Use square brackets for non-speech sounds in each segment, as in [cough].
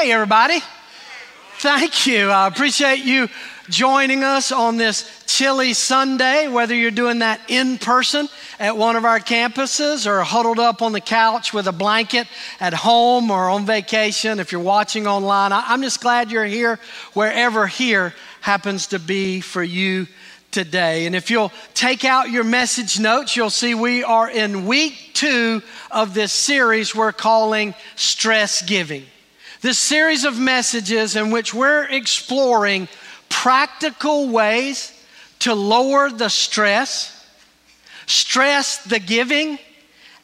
Hey, everybody. Thank you. I appreciate you joining us on this chilly Sunday, whether you're doing that in person at one of our campuses or huddled up on the couch with a blanket at home or on vacation. If you're watching online, I'm just glad you're here wherever here happens to be for you today. And if you'll take out your message notes, you'll see we are in week two of this series we're calling Stress Giving. This series of messages in which we're exploring practical ways to lower the stress, stress the giving,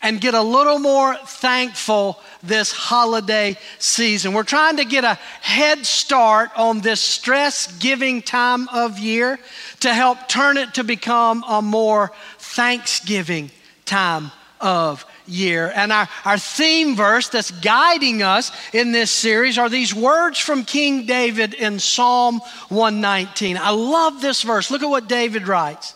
and get a little more thankful this holiday season. We're trying to get a head start on this stress giving time of year to help turn it to become a more thanksgiving time of year. And our, our theme verse that's guiding us in this series are these words from King David in Psalm 119. I love this verse. Look at what David writes.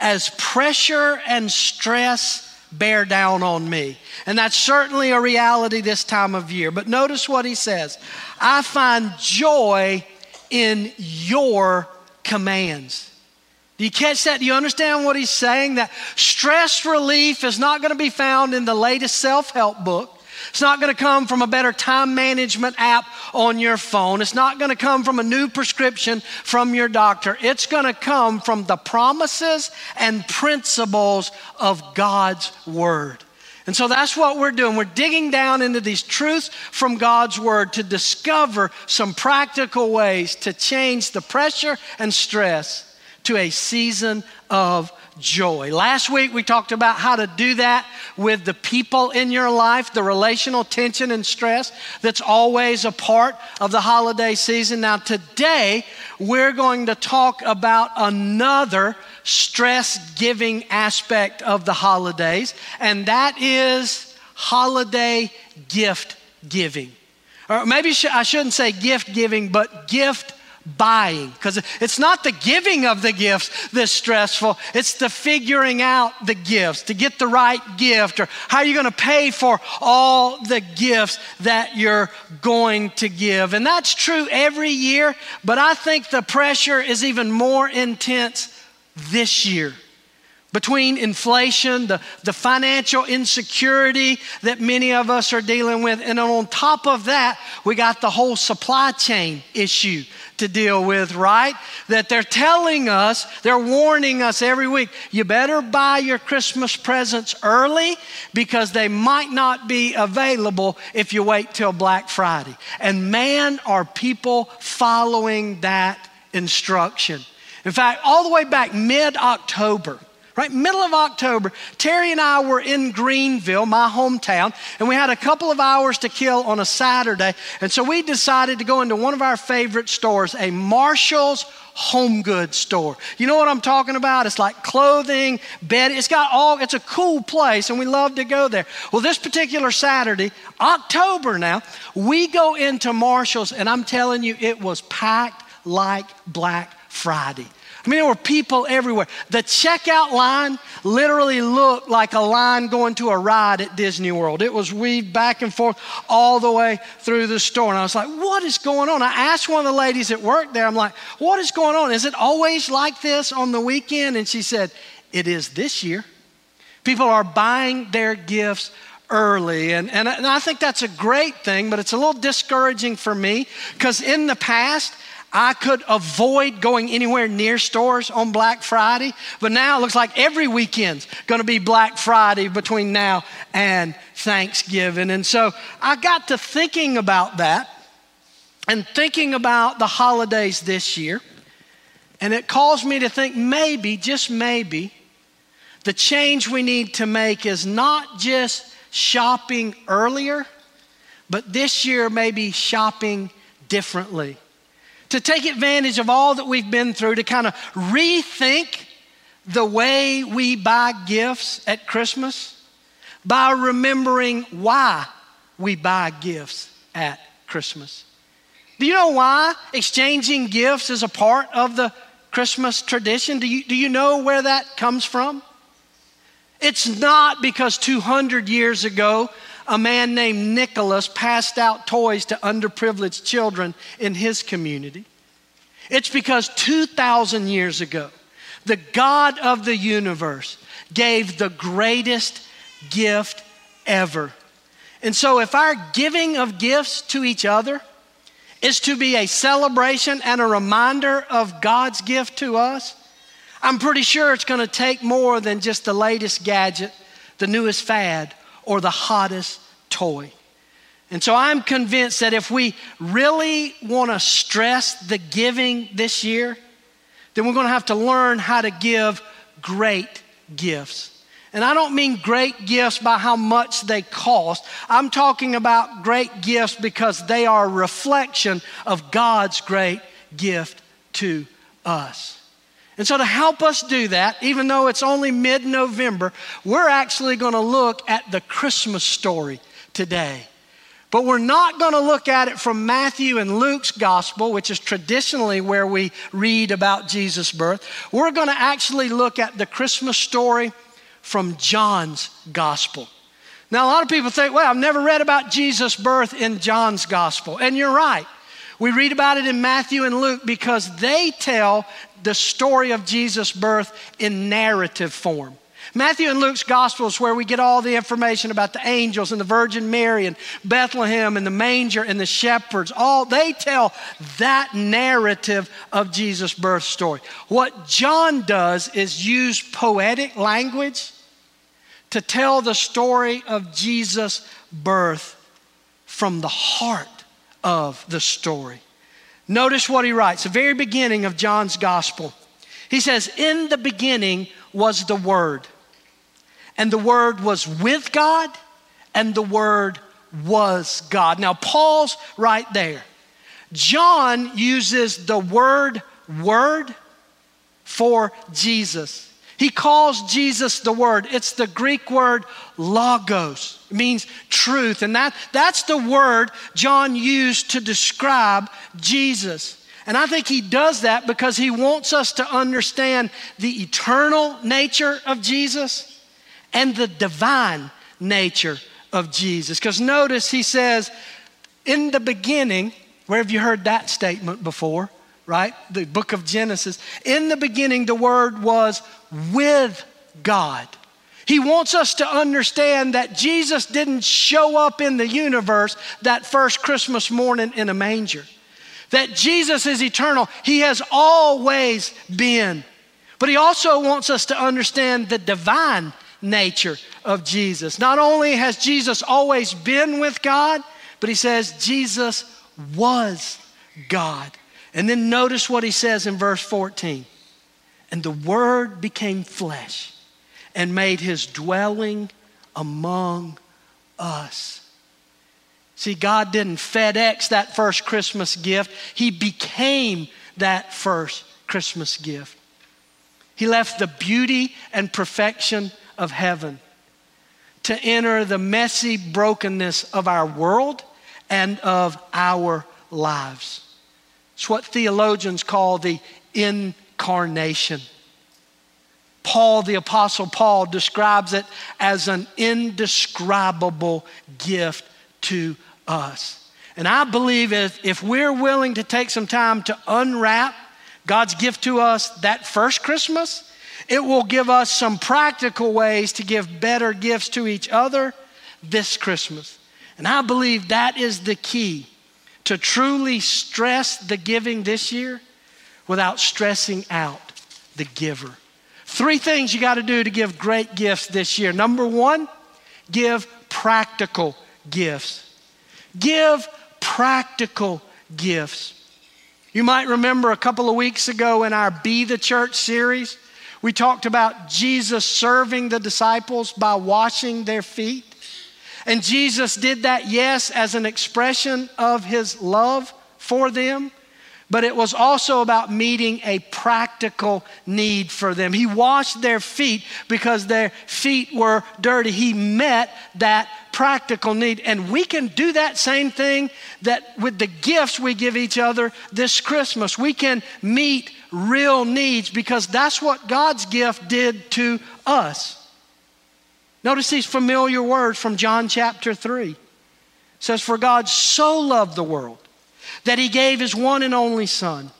As pressure and stress bear down on me. And that's certainly a reality this time of year. But notice what he says I find joy in your commands. Do you catch that? Do you understand what he's saying? That stress relief is not going to be found in the latest self help book. It's not going to come from a better time management app on your phone. It's not going to come from a new prescription from your doctor. It's going to come from the promises and principles of God's Word. And so that's what we're doing. We're digging down into these truths from God's Word to discover some practical ways to change the pressure and stress to a season of joy. Last week we talked about how to do that with the people in your life, the relational tension and stress that's always a part of the holiday season. Now, today we're going to talk about another stress giving aspect of the holidays, and that is holiday gift giving. Or maybe I shouldn't say gift giving, but gift buying. Because it's not the giving of the gifts that's stressful. It's the figuring out the gifts to get the right gift or how are you going to pay for all the gifts that you're going to give. And that's true every year but i think the pressure is even more intense this year. Between inflation, the, the financial insecurity that many of us are dealing with, and on top of that, we got the whole supply chain issue to deal with, right? That they're telling us, they're warning us every week, you better buy your Christmas presents early because they might not be available if you wait till Black Friday. And man, are people following that instruction. In fact, all the way back mid October, Right, middle of October, Terry and I were in Greenville, my hometown, and we had a couple of hours to kill on a Saturday. And so we decided to go into one of our favorite stores, a Marshalls home goods store. You know what I'm talking about? It's like clothing, bed. It's got all, it's a cool place, and we love to go there. Well, this particular Saturday, October now, we go into Marshalls, and I'm telling you, it was packed like Black Friday. I mean, there were people everywhere. The checkout line literally looked like a line going to a ride at Disney World. It was weaved back and forth all the way through the store. And I was like, what is going on? I asked one of the ladies that worked there, I'm like, what is going on? Is it always like this on the weekend? And she said, it is this year. People are buying their gifts early. And, and, and I think that's a great thing, but it's a little discouraging for me because in the past, I could avoid going anywhere near stores on Black Friday, but now it looks like every weekend's going to be Black Friday between now and Thanksgiving. And so I got to thinking about that and thinking about the holidays this year. And it caused me to think maybe, just maybe, the change we need to make is not just shopping earlier, but this year maybe shopping differently to take advantage of all that we've been through, to kind of rethink the way we buy gifts at Christmas by remembering why we buy gifts at Christmas. Do you know why exchanging gifts is a part of the Christmas tradition? Do you, do you know where that comes from? It's not because 200 years ago a man named Nicholas passed out toys to underprivileged children in his community. It's because 2,000 years ago, the God of the universe gave the greatest gift ever. And so, if our giving of gifts to each other is to be a celebration and a reminder of God's gift to us, I'm pretty sure it's going to take more than just the latest gadget, the newest fad, or the hottest toy. And so I'm convinced that if we really want to stress the giving this year, then we're going to have to learn how to give great gifts. And I don't mean great gifts by how much they cost. I'm talking about great gifts because they are a reflection of God's great gift to us. And so, to help us do that, even though it's only mid November, we're actually going to look at the Christmas story today. But we're not going to look at it from Matthew and Luke's gospel, which is traditionally where we read about Jesus' birth. We're going to actually look at the Christmas story from John's gospel. Now, a lot of people think, well, I've never read about Jesus' birth in John's gospel. And you're right. We read about it in Matthew and Luke because they tell the story of Jesus' birth in narrative form. Matthew and Luke's gospel is where we get all the information about the angels and the Virgin Mary and Bethlehem and the manger and the shepherds. All they tell that narrative of Jesus' birth story. What John does is use poetic language to tell the story of Jesus' birth from the heart of the story. Notice what he writes, the very beginning of John's gospel. He says, In the beginning was the Word, and the Word was with God, and the Word was God. Now, Paul's right there. John uses the word word for Jesus. He calls Jesus the Word. It's the Greek word logos. It means truth. And that, that's the word John used to describe Jesus. And I think he does that because he wants us to understand the eternal nature of Jesus and the divine nature of Jesus. Because notice he says, in the beginning, where have you heard that statement before? Right? The book of Genesis. In the beginning, the Word was with God. He wants us to understand that Jesus didn't show up in the universe that first Christmas morning in a manger. That Jesus is eternal. He has always been. But he also wants us to understand the divine nature of Jesus. Not only has Jesus always been with God, but he says Jesus was God. And then notice what he says in verse 14. And the Word became flesh and made his dwelling among us. See, God didn't FedEx that first Christmas gift, He became that first Christmas gift. He left the beauty and perfection of heaven to enter the messy brokenness of our world and of our lives. It's what theologians call the incarnation. Paul, the Apostle Paul, describes it as an indescribable gift to us. And I believe if, if we're willing to take some time to unwrap God's gift to us that first Christmas, it will give us some practical ways to give better gifts to each other this Christmas. And I believe that is the key to truly stress the giving this year without stressing out the giver. Three things you got to do to give great gifts this year. Number one, give practical gifts. Give practical gifts. You might remember a couple of weeks ago in our Be the Church series, we talked about Jesus serving the disciples by washing their feet. And Jesus did that, yes, as an expression of his love for them, but it was also about meeting a practical need for them. He washed their feet because their feet were dirty. He met that practical need. And we can do that same thing that with the gifts we give each other this Christmas. We can meet real needs because that's what God's gift did to us. Notice these familiar words from John chapter 3. It says, For God so loved the world that he gave his one and only Son,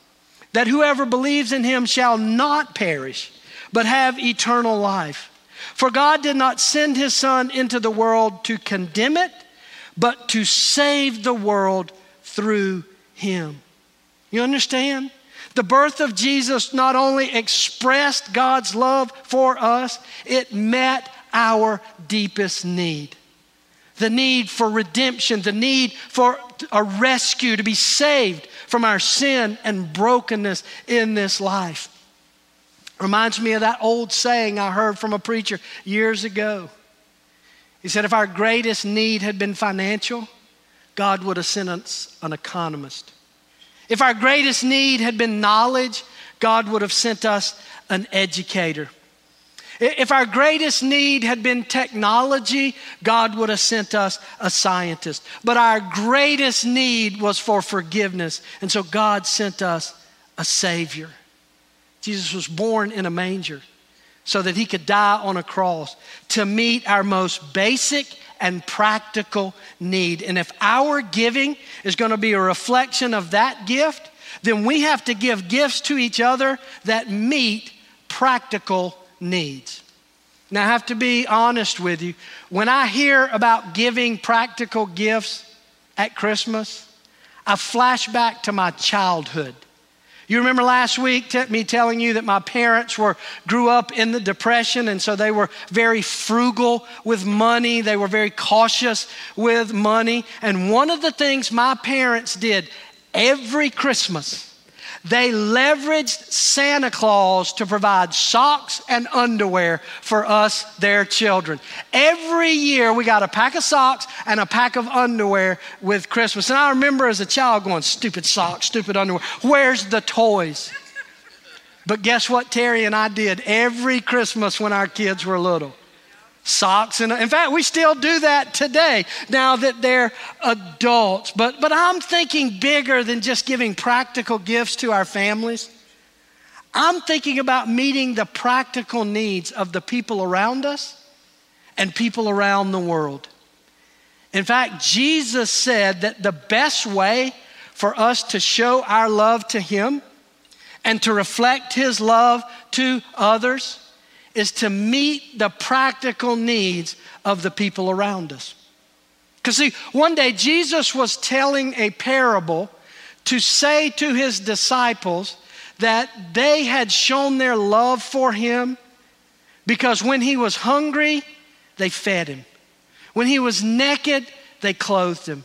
that whoever believes in him shall not perish, but have eternal life. For God did not send his Son into the world to condemn it, but to save the world through him. You understand? The birth of Jesus not only expressed God's love for us, it met our deepest need the need for redemption, the need for a rescue, to be saved from our sin and brokenness in this life. Reminds me of that old saying I heard from a preacher years ago. He said, If our greatest need had been financial, God would have sent us an economist. If our greatest need had been knowledge, God would have sent us an educator. If our greatest need had been technology, God would have sent us a scientist. But our greatest need was for forgiveness. And so God sent us a Savior. Jesus was born in a manger so that he could die on a cross to meet our most basic and practical need. And if our giving is going to be a reflection of that gift, then we have to give gifts to each other that meet practical needs. Now, I have to be honest with you. When I hear about giving practical gifts at Christmas, I flash back to my childhood. You remember last week t- me telling you that my parents were grew up in the depression and so they were very frugal with money, they were very cautious with money, and one of the things my parents did every Christmas they leveraged Santa Claus to provide socks and underwear for us, their children. Every year we got a pack of socks and a pack of underwear with Christmas. And I remember as a child going, stupid socks, stupid underwear. Where's the toys? But guess what Terry and I did every Christmas when our kids were little? Socks and in fact we still do that today now that they're adults. But but i'm thinking bigger than just giving practical gifts to our families. I'm thinking about meeting the practical needs of the people around us and people around the world. In fact jesus said that the best way for us to show our love to him and to reflect his love to others is to meet the practical needs of the people around us. Because, see, one day Jesus was telling a parable to say to his disciples that they had shown their love for him because when he was hungry, they fed him. When he was naked, they clothed him.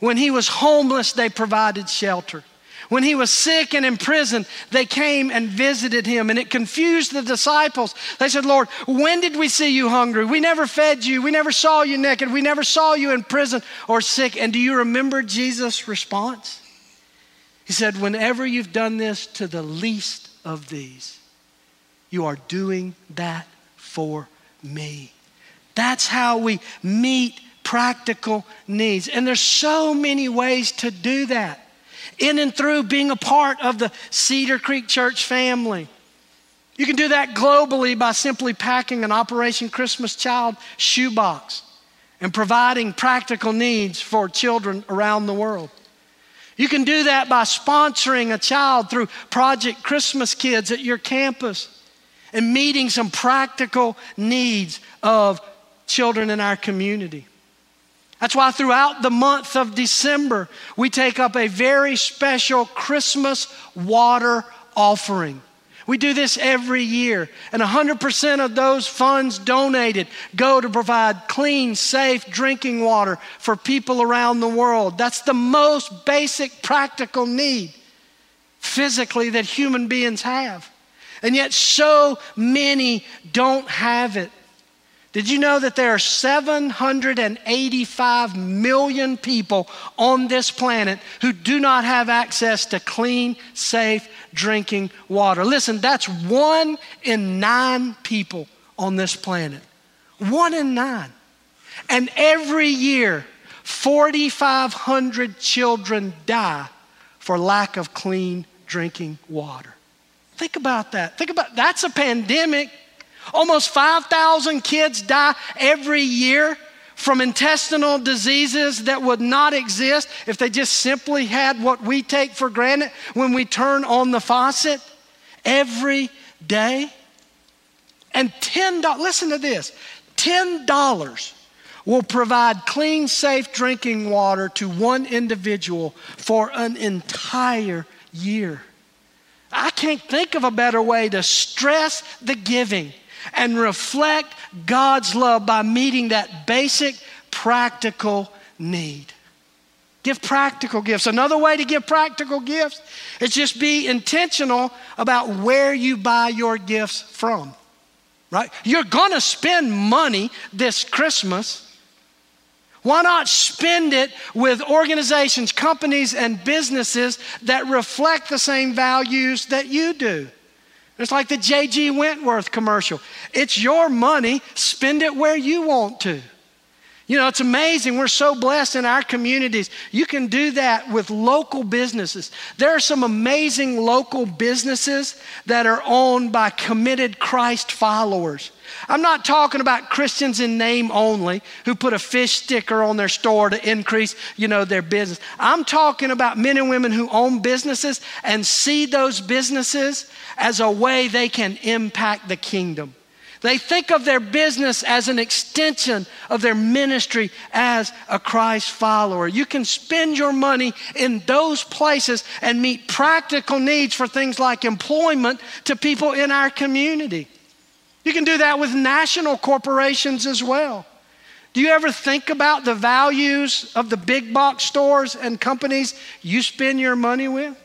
When he was homeless, they provided shelter. When he was sick and in prison, they came and visited him, and it confused the disciples. They said, Lord, when did we see you hungry? We never fed you. We never saw you naked. We never saw you in prison or sick. And do you remember Jesus' response? He said, Whenever you've done this to the least of these, you are doing that for me. That's how we meet practical needs. And there's so many ways to do that in and through being a part of the Cedar Creek Church family. You can do that globally by simply packing an Operation Christmas Child shoebox and providing practical needs for children around the world. You can do that by sponsoring a child through Project Christmas Kids at your campus and meeting some practical needs of children in our community. That's why throughout the month of December, we take up a very special Christmas water offering. We do this every year, and 100% of those funds donated go to provide clean, safe drinking water for people around the world. That's the most basic practical need physically that human beings have. And yet, so many don't have it. Did you know that there are 785 million people on this planet who do not have access to clean, safe drinking water? Listen, that's one in nine people on this planet. One in nine. And every year, 4,500 children die for lack of clean drinking water. Think about that. Think about that's a pandemic Almost 5,000 kids die every year from intestinal diseases that would not exist if they just simply had what we take for granted when we turn on the faucet every day. And $10, listen to this $10 will provide clean, safe drinking water to one individual for an entire year. I can't think of a better way to stress the giving and reflect God's love by meeting that basic practical need. Give practical gifts. Another way to give practical gifts is just be intentional about where you buy your gifts from. Right? You're to spend money this Christmas. Why not spend it with organizations, companies, and businesses that reflect the same values that you do? It's like the J.G. Wentworth commercial. It's your money, spend it where you want to. You know, it's amazing. We're so blessed in our communities. You can do that with local businesses. There are some amazing local businesses that are owned by committed Christ followers. I'm not talking about Christians in name only who put a fish sticker on their store to increase, you know, their business. I'm talking about men and women who own businesses and see those businesses as a way they can impact the kingdom. They think of their business as an extension of their ministry as a Christ follower. You can spend your money in those places and meet practical needs for things like employment to people in our community. You can do that with national corporations as well. Do you ever think about the values of the big box stores and companies you spend your money with?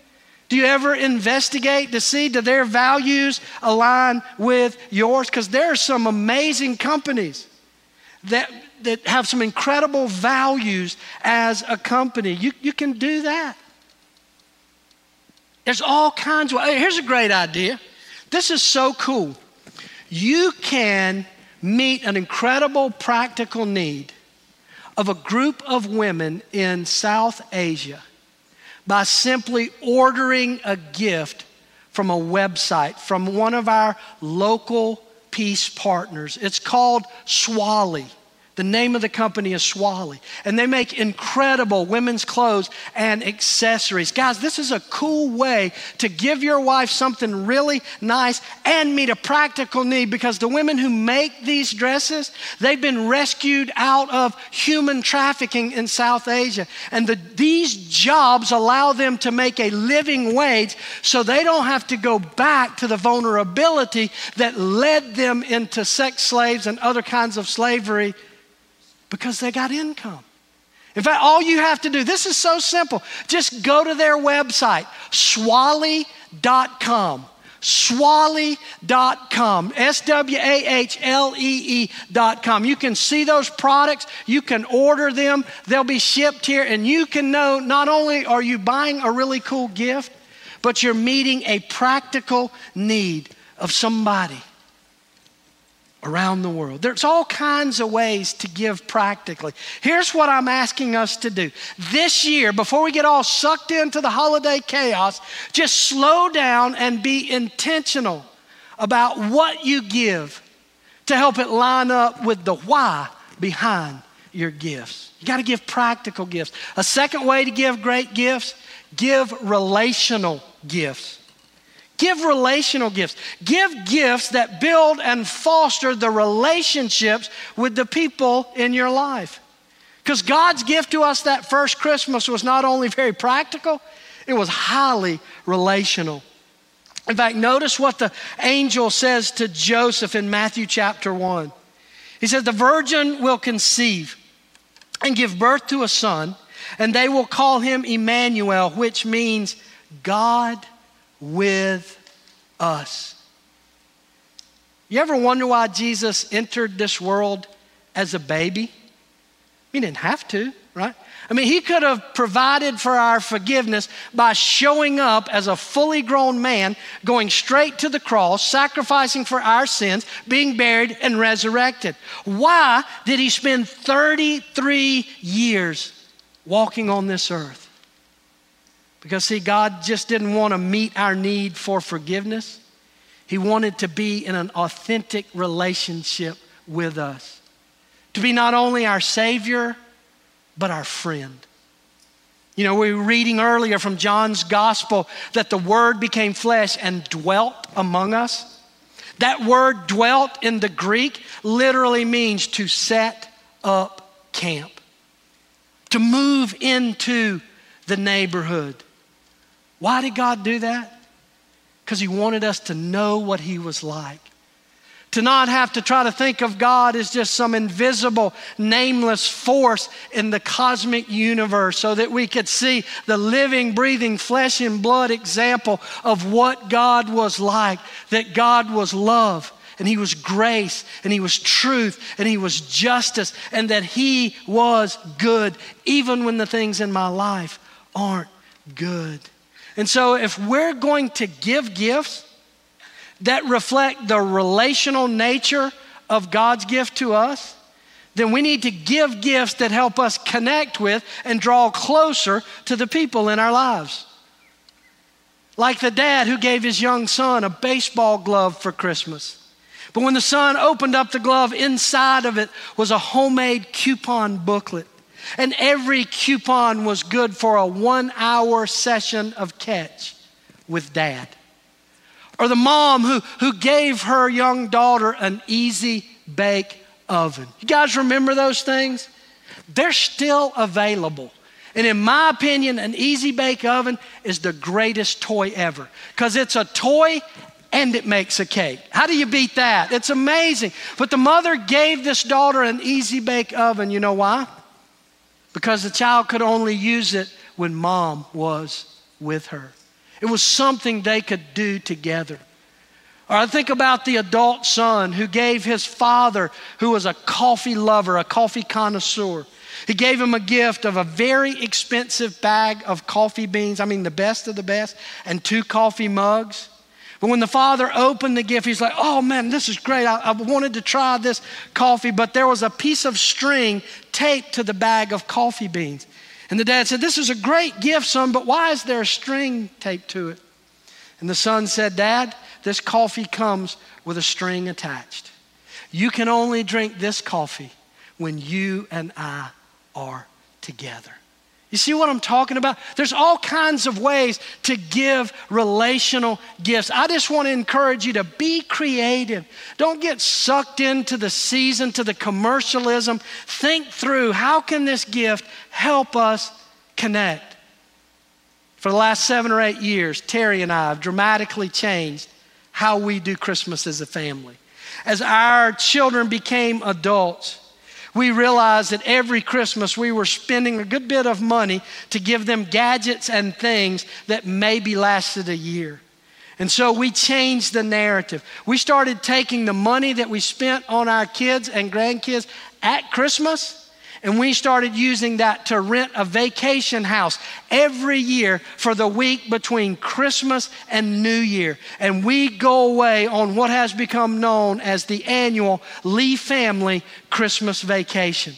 Do you ever investigate to see do their values align with yours? Because there are some amazing companies that, that have some incredible values as a company. You, you can do that. There's all kinds of, here's a great idea. This is so cool. You can meet an incredible practical need of a group of women in South Asia by simply ordering a gift from a website from one of our local peace partners. It's called Swahlee. The name of the company is Swahlee. And they make incredible women's clothes and accessories. Guys, this is a cool way to give your wife something really nice and meet a practical need because the women who make these dresses, they've been rescued out of human trafficking in South Asia. And the, these jobs allow them to make a living wage so they don't have to go back to the vulnerability that led them into sex slaves and other kinds of slavery because they got income. In fact, all you have to do, this is so simple. Just go to their website, swahlee.com. Swahlee.com, S W A H L E E.com. You can see those products, you can order them, they'll be shipped here, and you can know not only are you buying a really cool gift, but you're meeting a practical need of somebody around the world. There's all kinds of ways to give practically. Here's what I'm asking us to do. This year, before we get all sucked into the holiday chaos, just slow down and be intentional about what you give to help it line up with the why behind your gifts. You got to give practical gifts. A second way to give great gifts, give relational gifts. Give relational gifts. Give gifts that build and foster the relationships with the people in your life. Because God's gift to us that first Christmas was not only very practical, it was highly relational. In fact, notice what the angel says to Joseph in Matthew chapter 1. He says, The virgin will conceive and give birth to a son, and they will call him Emmanuel, which means God with us. You ever wonder why Jesus entered this world as a baby? He didn't have to, right? I mean, he could have provided for our forgiveness by showing up as a fully grown man, going straight to the cross, sacrificing for our sins, being buried, and resurrected. Why did he spend 33 years walking on this earth? Because, see, God just didn't want to meet our need for forgiveness. He wanted to be in an authentic relationship with us, to be not only our Savior, but our friend. You know, we were reading earlier from John's gospel that the Word became flesh and dwelt among us. That word dwelt in the Greek literally means to set up camp, to move into the neighborhood. Why did God do that? Because He wanted us to know what He was like to not have to try to think of God as just some invisible, nameless force in the cosmic universe, so that we could see the living, breathing, flesh and blood example of what God was like, that God was love. And he was grace, and he was truth, and he was justice, and that he was good, even when the things in my life aren't good. And so, if we're going to give gifts, that reflect the relational nature of God's gift to us, then we need to give gifts that help us connect with and draw closer to the people in our lives. Like the dad who gave his young son a baseball glove for Christmas. But when the son opened up the glove, inside of it was a homemade coupon booklet. And every coupon was good for a one hour session of catch with dad. Or the mom who, who gave her young daughter an easy bake oven. You guys remember those things? They're still available. And in my opinion, an easy bake oven is the greatest toy ever because it's a toy and it makes a cake. How do you beat that? It's amazing. But the mother gave this daughter an easy bake oven. You know why? Because the child could only use it when mom was with her. It was something they could do together. Or I think about the adult son who gave his father, who was a coffee lover, a coffee connoisseur, he gave him a gift of a very expensive bag of coffee beans, I mean, the best of the best, and two coffee mugs. But when the father opened the gift, he's like, oh man, this is great. I, I, wanted to try this coffee, but there was a piece of string taped to the bag of coffee beans. And the dad said, This is a great gift, son, but why is there a string taped to it? And the son said, Dad, this coffee comes with a string attached. You can only drink this coffee when you and I are together. You see what I'm talking about? There's all kinds of ways to give relational gifts. I just want to encourage you to be creative. Don't get sucked into the season, to the commercialism. Think through how can this gift help us connect? For the last seven or eight years, Terry and I have dramatically changed how we do Christmas as a family. As our children became adults, we realized that every Christmas we were spending a good bit of money to give them gadgets and things that maybe lasted a year. And so we changed the narrative. We started taking the money that we spent on our kids and grandkids at Christmas and we started using that to rent a vacation house every year for the week between Christmas and New Year. And we go away on what has become known as the annual Lee family Christmas vacation.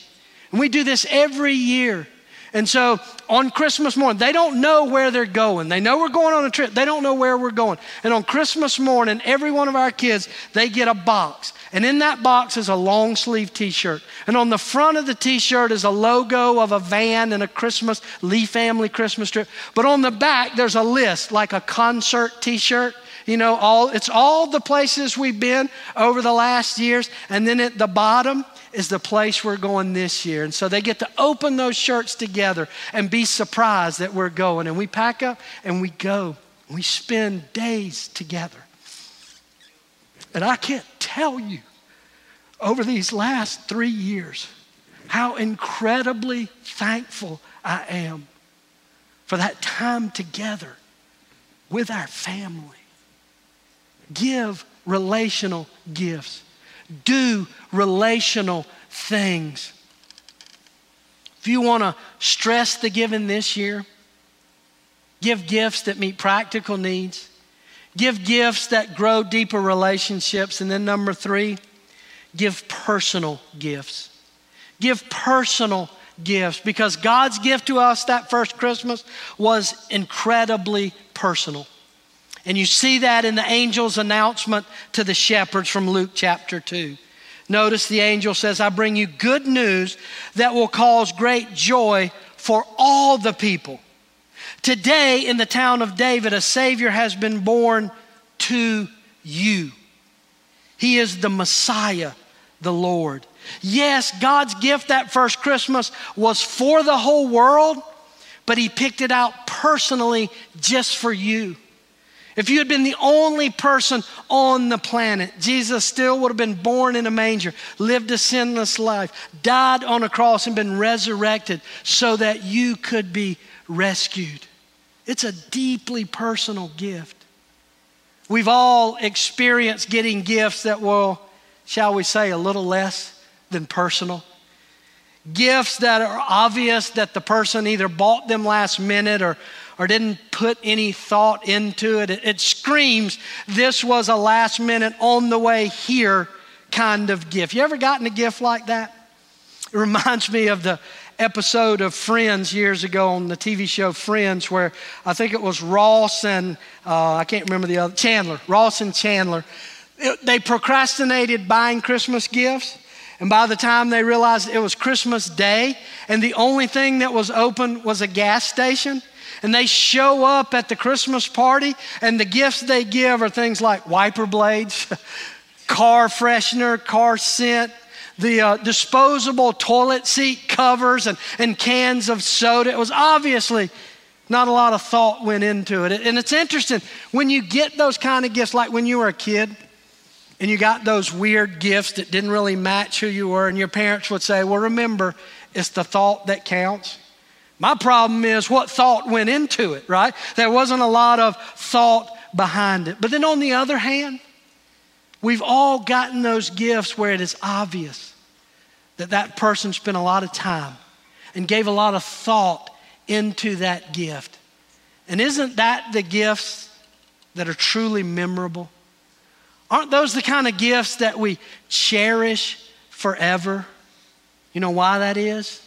And we do this every year. And so on Christmas morning, they don't know where they're going. They know we're going on a trip. They don't know where we're going. And on Christmas morning, every one of our kids, they get a box. And in that box is a long sleeve t shirt. And on the front of the t shirt is a logo of a van and a Christmas, Lee family Christmas trip. But on the back, there's a list, like a concert t shirt. You know, all, it's all the places we've been over the last years. And then at the bottom, is the place we're going this year. And so they get to open those shirts together and be surprised that we're going. And we pack up and we go. We spend days together. And I can't tell you over these last three years how incredibly thankful I am for that time together with our family. Give relational gifts do relational things. If you want to stress the giving this year, give gifts that meet practical needs, give gifts that grow deeper relationships, and then number three, give personal gifts. Give personal gifts because God's gift to us that first Christmas was incredibly personal. And you see that in the angel's announcement to the shepherds from Luke chapter 2. Notice the angel says, I bring you good news that will cause great joy for all the people. Today, in the town of David, a Savior has been born to you. He is the Messiah, the Lord. Yes, God's gift that first Christmas was for the whole world, but He picked it out personally just for you. If you had been the only person on the planet, Jesus still would have been born in a manger, lived a sinless life, died on a cross, and been resurrected so that you could be rescued. It's a deeply personal gift. We've all experienced getting gifts that were, shall we say, a little less than personal. Gifts that are obvious that the person either bought them last minute or or didn't put any thought into it. it. It screams this was a last minute, on the way here kind of gift. You ever gotten a gift like that? It reminds me of the episode of Friends years ago on the TV show Friends, where I think it was Ross and uh, I can't remember the other Chandler, Ross and Chandler. It, they procrastinated buying Christmas gifts. And by the time they realized it was Christmas Day and the only thing that was open was a gas station, and they show up at the Christmas party, and the gifts they give are things like wiper blades, [laughs] car freshener, car scent, the uh, disposable toilet seat covers, and, and cans of soda. It was obviously not a lot of thought went into it. And it's interesting when you get those kind of gifts, like when you were a kid and you got those weird gifts that didn't really match who you were, and your parents would say, Well, remember, it's the thought that counts. My problem is what thought went into it, right? There wasn't a lot of thought behind it. But then on the other hand, we've all gotten those gifts where it is obvious that that person spent a lot of time and gave a lot of thought into that gift. And isn't that the gifts that are truly memorable? Aren't those the kind of gifts that we cherish forever? You know why that is?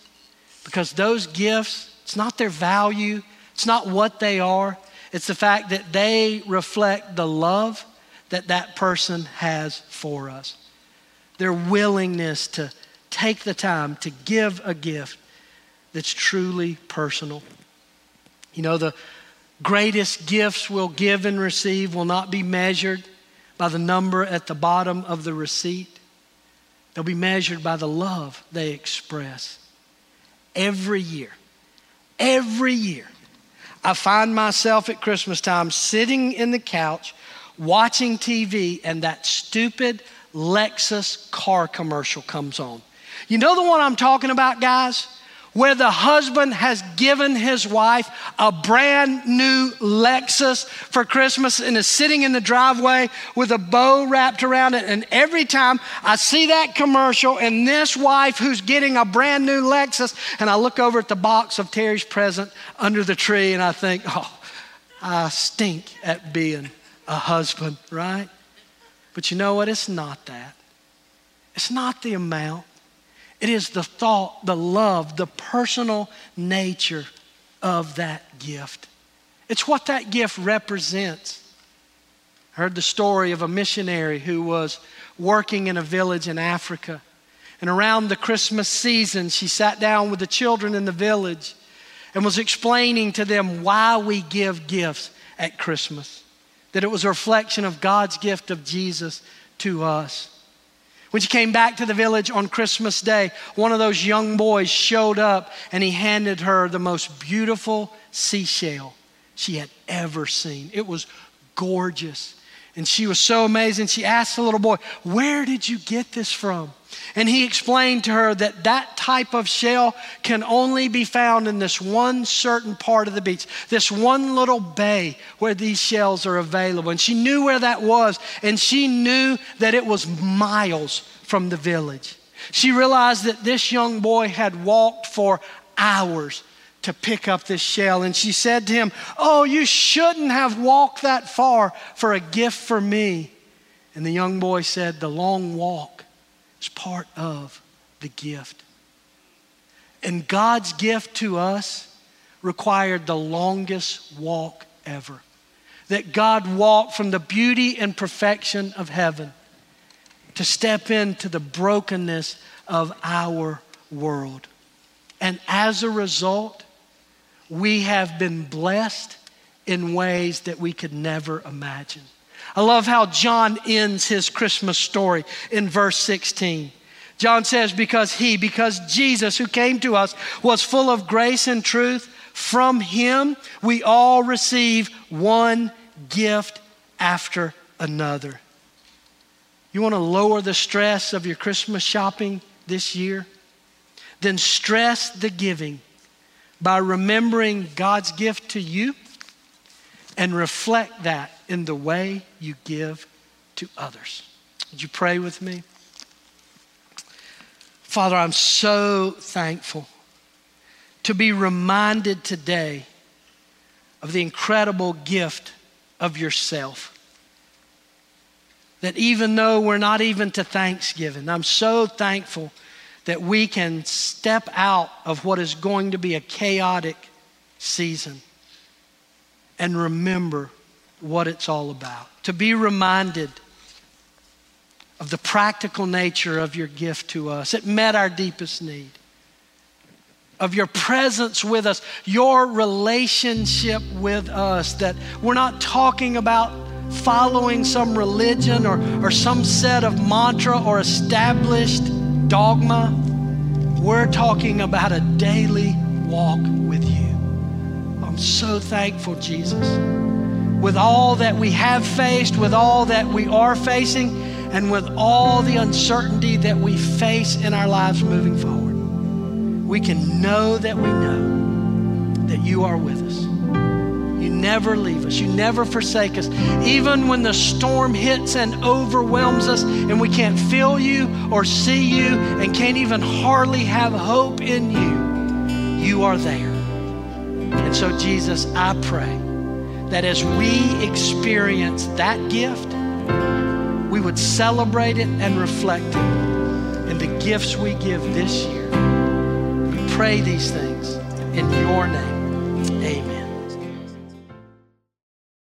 Because those gifts, it's not their value, it's not what they are, it's the fact that they reflect the love that that person has for us. Their willingness to take the time to give a gift that's truly personal. You know, the greatest gifts we'll give and receive will not be measured by the number at the bottom of the receipt, they'll be measured by the love they express every year. Every year. I find myself at Christmas time sitting in the couch watching TV, and that stupid Lexus car commercial comes on. You know the one I'm talking about, guys? Where the husband has given his wife a brand new Lexus for Christmas and is sitting in the driveway with a bow wrapped around it. And every time I see that commercial and this wife who's getting a brand new Lexus, and I look over at the box of Terry's present under the tree and I think, oh, I stink at being a husband, right? But you know what? It's not that. It's not the amount. It is the thought, the love, the personal nature of that gift. It's what that gift represents. I heard the story of a missionary who was working in a village in Africa. And around the Christmas season, she sat down with the children in the village and was explaining to them why we give gifts at Christmas. That it was a reflection of God's gift of Jesus to us. When she came back to the village on Christmas Day, one of those young boys showed up and he handed her the most beautiful seashell she had ever seen. It was gorgeous. And she was so amazing. She asked the little boy, Where did you get this from? And he explained to her that that type of shell can only be found in this one certain part of the beach, this one little bay where these shells are available. And she knew where that was, and she knew that it was miles from the village. She realized that this young boy had walked for hours to pick up this shell. And she said to him, Oh, you shouldn't have walked that far for a gift for me. And the young boy said, The long walk is part of the gift. And God's gift to us required the longest walk ever. that God walked from the beauty and perfection of heaven to step into the brokenness of our world. And as a result, we have been blessed in ways that we could never imagine. I love how John ends his Christmas story in verse 16. John says, Because he, because Jesus, who came to us, was full of grace and truth, from him we all receive one gift after another. You want to lower the stress of your Christmas shopping this year? Then stress the giving by remembering God's gift to you and reflect that in the way you give to others. Would you pray with me? Father, I'm so thankful to be reminded today of the incredible gift of yourself. That even though we're not even to Thanksgiving, I'm so thankful that we can step out of what is going to be a chaotic season and remember what it's all about. To be reminded of the practical nature of your gift to us. It met our deepest need. Of your presence with us, your relationship with us, that we're not talking about following some religion or, or some set of mantra or established dogma. We're talking about a daily walk with you. I'm so thankful, Jesus. With all that we have faced, with all that we are facing, and with all the uncertainty that we face in our lives moving forward, we can know that we know that you are with us. Never leave us. You never forsake us. Even when the storm hits and overwhelms us and we can't feel you or see you and can't even hardly have hope in you, you are there. And so, Jesus, I pray that as we experience that gift, we would celebrate it and reflect it in the gifts we give this year. We pray these things in your name.